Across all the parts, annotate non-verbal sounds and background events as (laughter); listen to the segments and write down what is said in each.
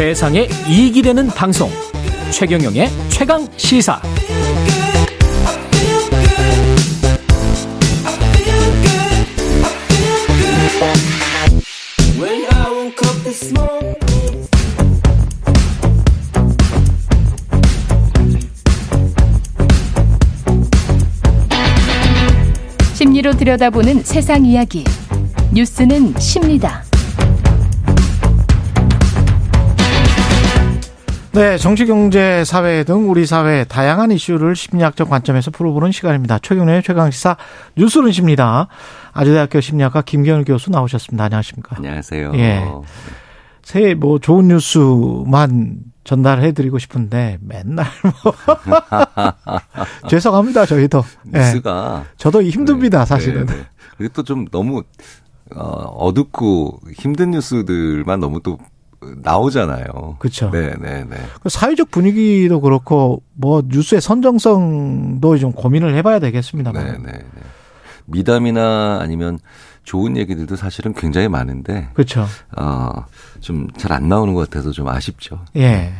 세상에 이익이 되는 방송. 최경영의 최강 시사. 심리로 들여다보는 세상 이야기. 뉴스는 십니다. 네, 정치, 경제, 사회 등 우리 사회 다양한 이슈를 심리학적 관점에서 풀어보는 시간입니다. 최경련의 최강시사 뉴스는 십니다. 아주대학교 심리학과 김경일 교수 나오셨습니다. 안녕하십니까? 안녕하세요. 예. 새해 뭐 좋은 뉴스만 전달해드리고 싶은데 맨날 뭐 (laughs) (laughs) 죄송합니다 저희도 뉴스가 예. 저도 힘듭니다 네, 사실은 네, 네. 그리고 또 좀 너무 어, 어둡고 힘든 뉴스들만 너무 또 나오잖아요. 그렇죠. 네, 네, 네. 사회적 분위기도 그렇고 뭐 뉴스의 선정성도 좀 고민을 해봐야 되겠습니다. 네, 네, 네. 미담이나 아니면 좋은 얘기들도 사실은 굉장히 많은데, 그렇죠. 어, 좀 잘 안 나오는 것 같아서 좀 아쉽죠. 예. 네.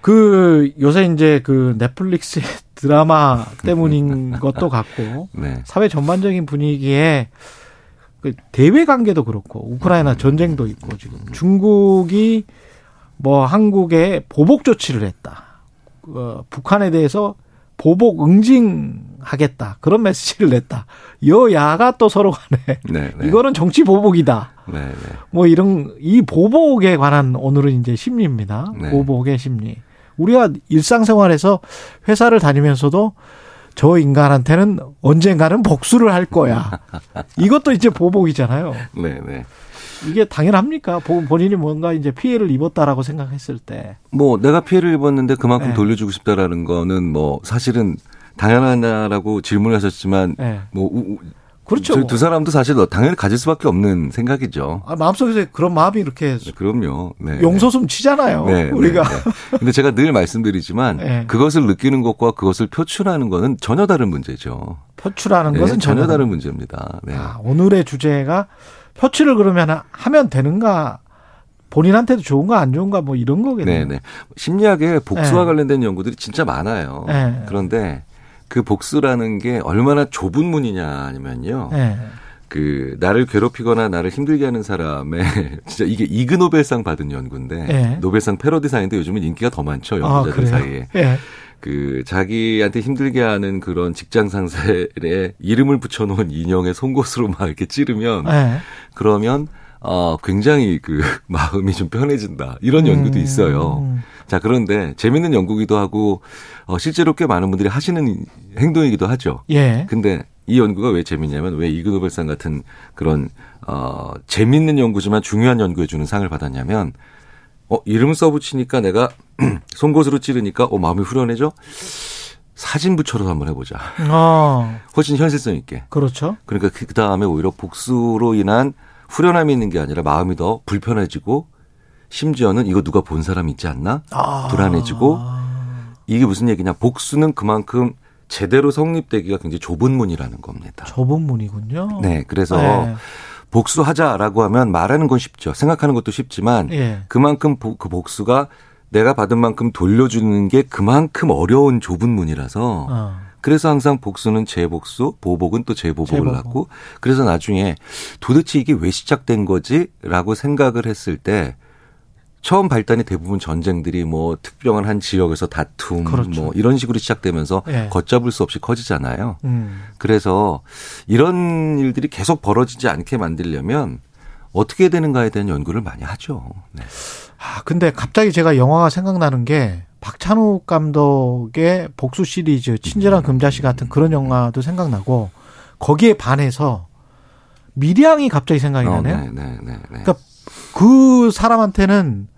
그 요새 이제 그 넷플릭스 (laughs) 드라마 때문인 (laughs) 것도 같고 네. 사회 전반적인 분위기에 그 대외 관계도 그렇고 우크라이나 전쟁도 있고 지금 중국이 뭐 한국에 보복 조치를 했다. 어, 북한에 대해서 보복 응징하겠다. 그런 메시지를 냈다. 여야가 또 서로 간에 네, (laughs) 네. 이거는 정치 보복이다. 네, 네, 뭐 이런 이 보복에 관한 오늘은 이제 심리입니다. 네. 보복의 심리. 우리가 일상생활에서 회사를 다니면서도 저 인간한테는 언젠가는 복수를 할 거야. 이것도 이제 보복이잖아요. 네, 네. 이게 당연합니까? 본인이 뭔가 이제 피해를 입었다라고 생각했을 때. 뭐 내가 피해를 입었는데 그만큼 네. 돌려주고 싶다라는 거는 뭐 사실은 당연하냐라고 질문하셨지만 네. 뭐 그렇죠. 두 사람도 사실 당연히 가질 수밖에 없는 생각이죠. 아, 마음속에서 그런 마음이 이렇게 네, 그럼요. 네. 용서숨 치잖아요. 네, 네 우리가. 네, 네. 근데 제가 늘 말씀드리지만 네. 그것을 느끼는 것과 그것을 표출하는 것은 전혀 다른 문제죠. 표출하는 것은 전혀, 전혀 다른 문제입니다. 아, 오늘의 주제가 표출을 그러면 하면 되는가? 본인한테도 좋은가 안 좋은가 뭐 이런 거겠네요. 네, 네. 심리학에 복수와 관련된 연구들이 진짜 많아요. 그런데 그 복수라는 게 얼마나 좁은 문이냐 아니면요. 네. 그 나를 괴롭히거나 나를 힘들게 하는 사람의 (laughs) 진짜 이게 이그 노벨상 받은 연구인데 네. 노벨상 패러디상인데 요즘은 인기가 더 많죠 연구자들 아, 사이에. 네. 그 자기한테 힘들게 하는 그런 직장 상사의 이름을 붙여놓은 인형의 송곳으로 막 이렇게 찌르면 네. 그러면 어 굉장히 그 (laughs) 마음이 좀 편해진다 이런 연구도 있어요. 음. 자, 그런데 재밌는 연구기도 하고 어, 실제로 꽤 많은 분들이 하시는 행동이기도 하죠. 예. 근데 이 연구가 왜 재밌냐면 왜 이그노벨상 같은 그런 어 재밌는 연구지만 중요한 연구에 주는 상을 받았냐면 어 이름을 써붙이니까 내가 (clears throat) 송곳으로 찌르니까 어 마음이 후련해져. 사진 붙여서 한번 해보자. 어. 훨씬 현실성 있게. 그렇죠. 그러니까 그 다음에 오히려 복수로 인한 후련함이 있는 게 아니라 마음이 더 불편해지고 심지어는 이거 누가 본 사람 있지 않나? 아. 불안해지고 이게 무슨 얘기냐? 복수는 그만큼 제대로 성립되기가 굉장히 좁은 문이라는 겁니다. 좁은 문이군요. 네, 그래서 네. 복수하자라고 하면 말하는 건 쉽죠. 생각하는 것도 쉽지만 네. 그만큼 그 복수가 내가 받은 만큼 돌려주는 게 그만큼 어려운 좁은 문이라서 어. 그래서 항상 복수는 재복수, 보복은 또 재보복을 낳고 그래서 나중에 도대체 이게 왜 시작된 거지라고 생각을 했을 때 처음 발단이 대부분 전쟁들이 뭐 특별한 한 지역에서 다툼 그렇죠. 뭐 이런 식으로 시작되면서 네. 걷잡을 수 없이 커지잖아요. 음. 그래서 이런 일들이 계속 벌어지지 않게 만들려면 어떻게 되는가에 대한 연구를 많이 하죠. 네. 아, 근데 갑자기 제가 영화가 생각나는 게 박찬욱 감독의 복수 시리즈 친절한 음. 금자씨 같은 그런 영화도 생각나고 거기에 반해서 미량이 갑자기 생각이 어, 나네요. 네, 네, 네, 네. 그러니까 그 사람한테는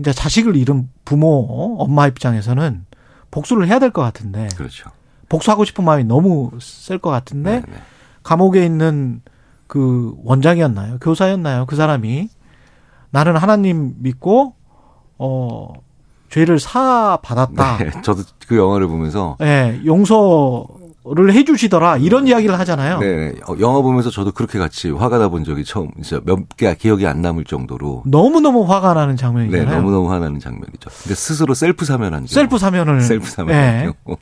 이제 자식을 잃은 부모, 엄마 입장에서는 복수를 해야 될 것 같은데. 그렇죠. 복수하고 싶은 마음이 너무 셀 것 같은데 네네. 네. 감옥에 있는 그 원장이었나요? 교사였나요? 그 사람이 나는 하나님 믿고 어 죄를 사 받았다. 네, (laughs) 저도 그 영화를 보면서 네, 용서 를 해주시더라 이런 이야기를 하잖아요. 네, 어, 영화 보면서 저도 그렇게 같이 화가 나 본 적이 처음 진짜 몇 개 기억이 안 남을 정도로 너무 너무 화가 나는 장면이잖아요. 네, 너무 너무 화나는 장면이죠. 근데 스스로 셀프 사면한 셀프 사면을 셀프 사면한 네. (laughs)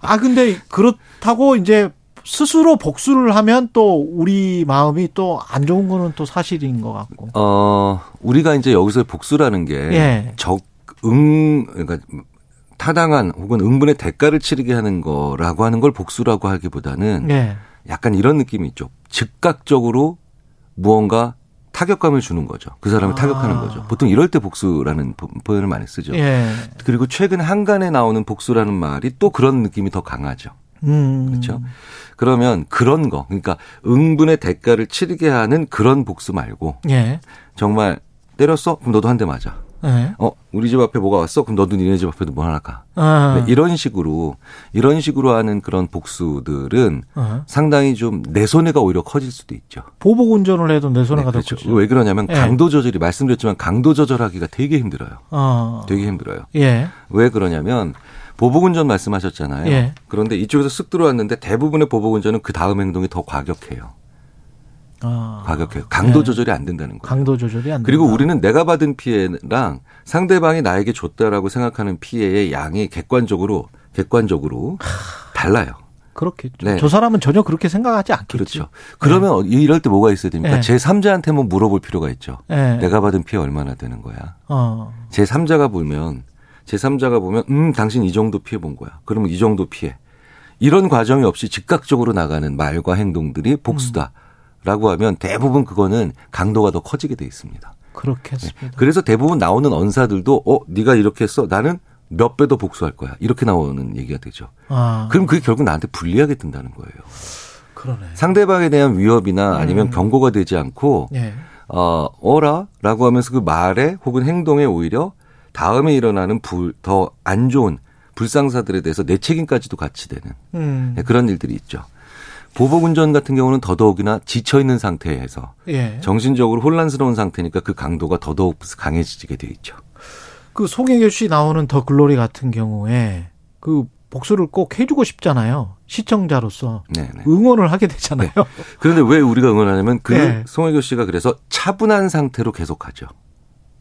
아 근데 그렇다고 이제 스스로 복수를 하면 또 우리 마음이 또 안 좋은 거는 또 사실인 것 같고. 어 우리가 이제 여기서 복수라는 게 예. 적 응 그러니까 타당한 혹은 응분의 대가를 치르게 하는 거라고 하는 걸 복수라고 하기보다는 네. 약간 이런 느낌이 있죠. 즉각적으로 무언가 타격감을 주는 거죠. 그 사람을 아. 타격하는 거죠. 보통 이럴 때 복수라는 표현을 많이 쓰죠. 예. 그리고 최근 한간에 나오는 복수라는 말이 또 그런 느낌이 더 강하죠. 음. 그렇죠. 그러면 그런 거, 그러니까 응분의 대가를 치르게 하는 그런 복수 말고 예. 정말 때렸어? 그럼 너도 한 대 맞아. 네. 어, 우리 집 앞에 뭐가 왔어? 그럼 너도 니네 집 앞에도 뭐 하나 가. 아. 네, 이런 식으로, 이런 식으로 하는 그런 복수들은 아. 상당히 좀 내 손해가 오히려 커질 수도 있죠. 보복 운전을 해도 내 손해가 네, 그렇죠. 더왜 그러냐면 예. 강도 조절이 말씀드렸지만 강도 조절하기가 되게 힘들어요. 아. 되게 힘들어요. 예. 왜 그러냐면 보복 운전 말씀하셨잖아요. 예. 그런데 이쪽에서 쓱 들어왔는데 대부분의 보복 운전은 그 다음 행동이 더 과격해요. 아. 과격해요. 강도 네. 조절이 안 된다는 거예요. 강도 조절이 안 된다. 그리고 우리는 내가 받은 피해랑 상대방이 나에게 줬다라고 생각하는 피해의 양이 객관적으로 객관적으로 달라요. 그렇겠죠. 네. 저 사람은 전혀 그렇게 생각하지 않겠죠. 그렇죠. 그러면 네. 이럴 때 뭐가 있어야 됩니까? 네. 제3자한테 뭐 물어볼 필요가 있죠. 네. 내가 받은 피해 얼마나 되는 거야. 어. 제3자가 보면 제3자가 보면 음 당신 이 정도 피해 본 거야. 그러면 이 정도 피해. 이런 과정이 없이 즉각적으로 나가는 말과 행동들이 복수다. 음. 라고 하면 대부분 그거는 강도가 더 커지게 돼 있습니다. 그렇겠습니다. 네. 그래서 대부분 나오는 언사들도 어 네가 이렇게 했어 나는 몇 배 더 복수할 거야 이렇게 나오는 얘기가 되죠. 아. 그럼 그게 결국 나한테 불리하게 든다는 거예요. 그러네. 상대방에 대한 위협이나 아니면 음. 경고가 되지 않고 예. 어 어라라고 하면서 그 말에 혹은 행동에 오히려 다음에 일어나는 더 안 좋은 불상사들에 대해서 내 책임까지도 같이 되는 음. 네, 그런 일들이 있죠. 보복 운전 같은 경우는 더더욱이나 지쳐 있는 상태에서 예. 정신적으로 혼란스러운 상태니까 그 강도가 더더욱 강해지게 돼 있죠. 그 송혜교 씨 나오는 더 글로리 같은 경우에 그 복수를 꼭 해주고 싶잖아요. 시청자로서 네네. 응원을 하게 되잖아요. 네. 그런데 왜 우리가 응원하냐면 그 네. 송혜교 씨가 그래서 차분한 상태로 계속하죠.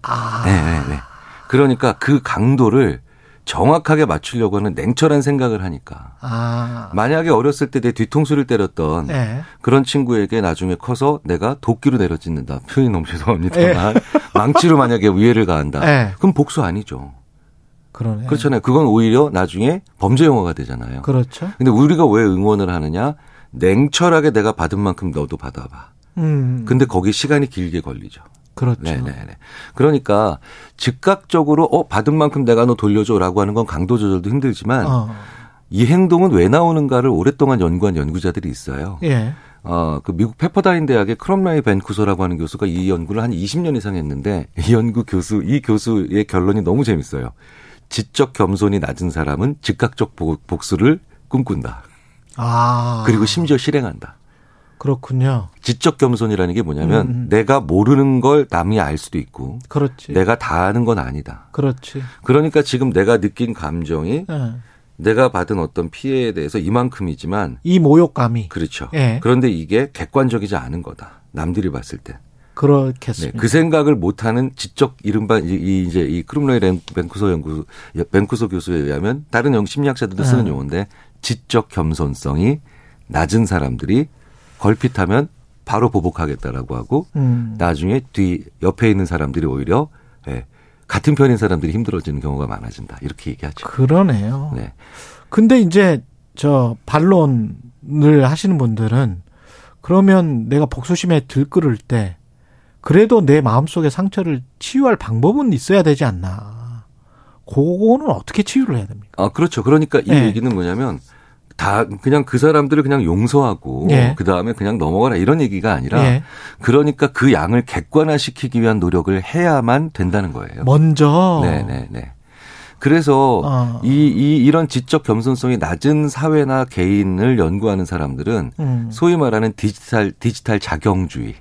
아. 네, 네, 네. 그러니까 그 강도를 정확하게 맞추려고 하는 냉철한 생각을 하니까. 아. 만약에 어렸을 때 내 뒤통수를 때렸던 네. 그런 친구에게 나중에 커서 내가 도끼로 내려짓는다. 표현이 너무 죄송합니다만. 네. (laughs) 망치로 만약에 위해를 가한다. 네. 그럼 복수 아니죠. 그러네. 그렇잖아요. 그건 오히려 나중에 범죄 영화가 되잖아요. 그렇죠. 근데 우리가 왜 응원을 하느냐? 냉철하게 내가 받은 만큼 너도 받아봐. 음. 근데 거기 시간이 길게 걸리죠. 그렇죠. 네네네. 그러니까 즉각적으로 어 받은 만큼 내가 너 돌려줘라고 하는 건 강도 조절도 힘들지만 어. 이 행동은 왜 나오는가를 오랫동안 연구한 연구자들이 있어요. 예. 어, 그 미국 페퍼다인 대학의 크롬라이 벤쿠소라고 하는 교수가 이 연구를 한 20년 이상 했는데 이 연구 교수, 이 교수의 결론이 너무 재밌어요. 지적 겸손이 낮은 사람은 즉각적 복수를 꿈꾼다. 아. 그리고 심지어 실행한다. 그렇군요. 지적 겸손이라는 게 뭐냐면 음, 음. 내가 모르는 걸 남이 알 수도 있고 그렇지. 내가 다 아는 건 아니다. 그렇지. 그러니까 지금 내가 느낀 감정이 네. 내가 받은 어떤 피해에 대해서 이만큼이지만 이 모욕감이 그렇죠. 네. 그런데 이게 객관적이지 않은 거다. 남들이 봤을 때. 그렇겠습니다. 네, 그 생각을 못하는 지적 이른바 이 이제 이 크룸로이 벤쿠소 연구 벤쿠소 교수에 의하면 다른 영 심리학자들도 쓰는 네. 용어인데 지적 겸손성이 낮은 사람들이 걸핏하면 바로 보복하겠다라고 하고 음. 나중에 뒤 옆에 있는 사람들이 오히려 예, 같은 편인 사람들이 힘들어지는 경우가 많아진다 이렇게 얘기하죠. 그러네요. 네. 근데 이제 저 반론을 하시는 분들은 그러면 내가 복수심에 들끓을 때 그래도 내 마음속의 상처를 치유할 방법은 있어야 되지 않나. 그거는 어떻게 치유를 해야 됩니까? 아, 그렇죠. 그러니까 이 네. 얘기는 뭐냐면 다 그냥 그 사람들을 그냥 용서하고 예. 그 다음에 그냥 넘어가라 이런 얘기가 아니라 예. 그러니까 그 양을 객관화시키기 위한 노력을 해야만 된다는 거예요. 먼저. 네네네. 네. 그래서 어. 이, 이 이런 지적 겸손성이 낮은 사회나 개인을 연구하는 사람들은 음. 소위 말하는 디지털 디지털 자경주의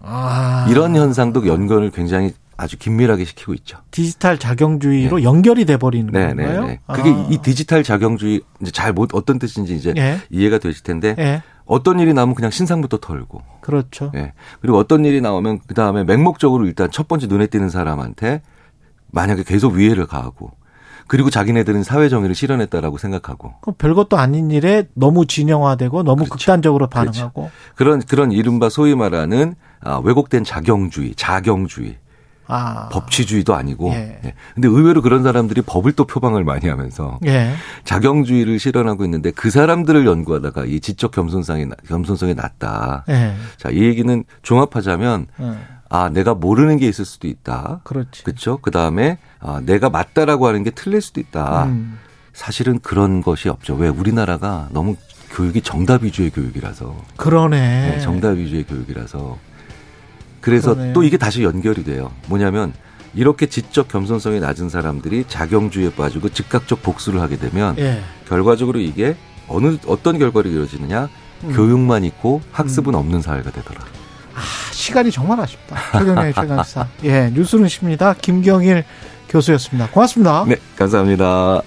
아. 이런 현상도 연구를 굉장히 아주 긴밀하게 시키고 있죠. 디지털 자경주의로 네. 연결이 돼 버리는 네, 네 건가요? 네, 네. 그게 아. 이 디지털 자경주의 이제 잘 못 어떤 뜻인지 이제 네. 이해가 되실 텐데 네. 어떤 일이 나오면 그냥 신상부터 털고 그렇죠. 예. 그리고 어떤 일이 나오면 그 다음에 맹목적으로 일단 첫 번째 눈에 띄는 사람한테 만약에 계속 위해를 가하고 그리고 자기네들은 사회 정의를 실현했다라고 생각하고. 별것도 아닌 일에 너무 진영화되고 너무 그렇죠. 극단적으로 그렇죠. 반응하고. 그렇죠. 그런 그런 이른바 소위 말하는 아, 왜곡된 자경주의, 자경주의. 아. 법치주의도 아니고. 예. 예. 근데 의외로 그런 사람들이 법을 또 표방을 많이 하면서 예. 자경주의를 실현하고 있는데 그 사람들을 연구하다가 이 지적 겸손성이 겸손성이 낮다. 예. 자, 이 얘기는 종합하자면 예. 아, 내가 모르는 게 있을 수도 있다. 그렇지. 그렇죠? 그다음에 아, 내가 맞다라고 하는 게 틀릴 수도 있다. 음. 사실은 그런 것이 없죠. 왜 우리나라가 너무 교육이 정답 위주의 교육이라서. 그러네. 네, 정답 위주의 교육이라서. 그래서 그러네요. 또 이게 다시 연결이 돼요. 뭐냐면 이렇게 지적 겸손성이 낮은 사람들이 자경주의에 빠지고 즉각적 복수를 하게 되면 예. 결과적으로 이게 어느 어떤 결과를 이루어지느냐 음. 교육만 있고 학습은 음. 없는 사회가 되더라. 아, 시간이 정말 아쉽다. 최경의 최강사. 예, 뉴스는 십니다. 김경일 교수였습니다. 고맙습니다. 네, 감사합니다.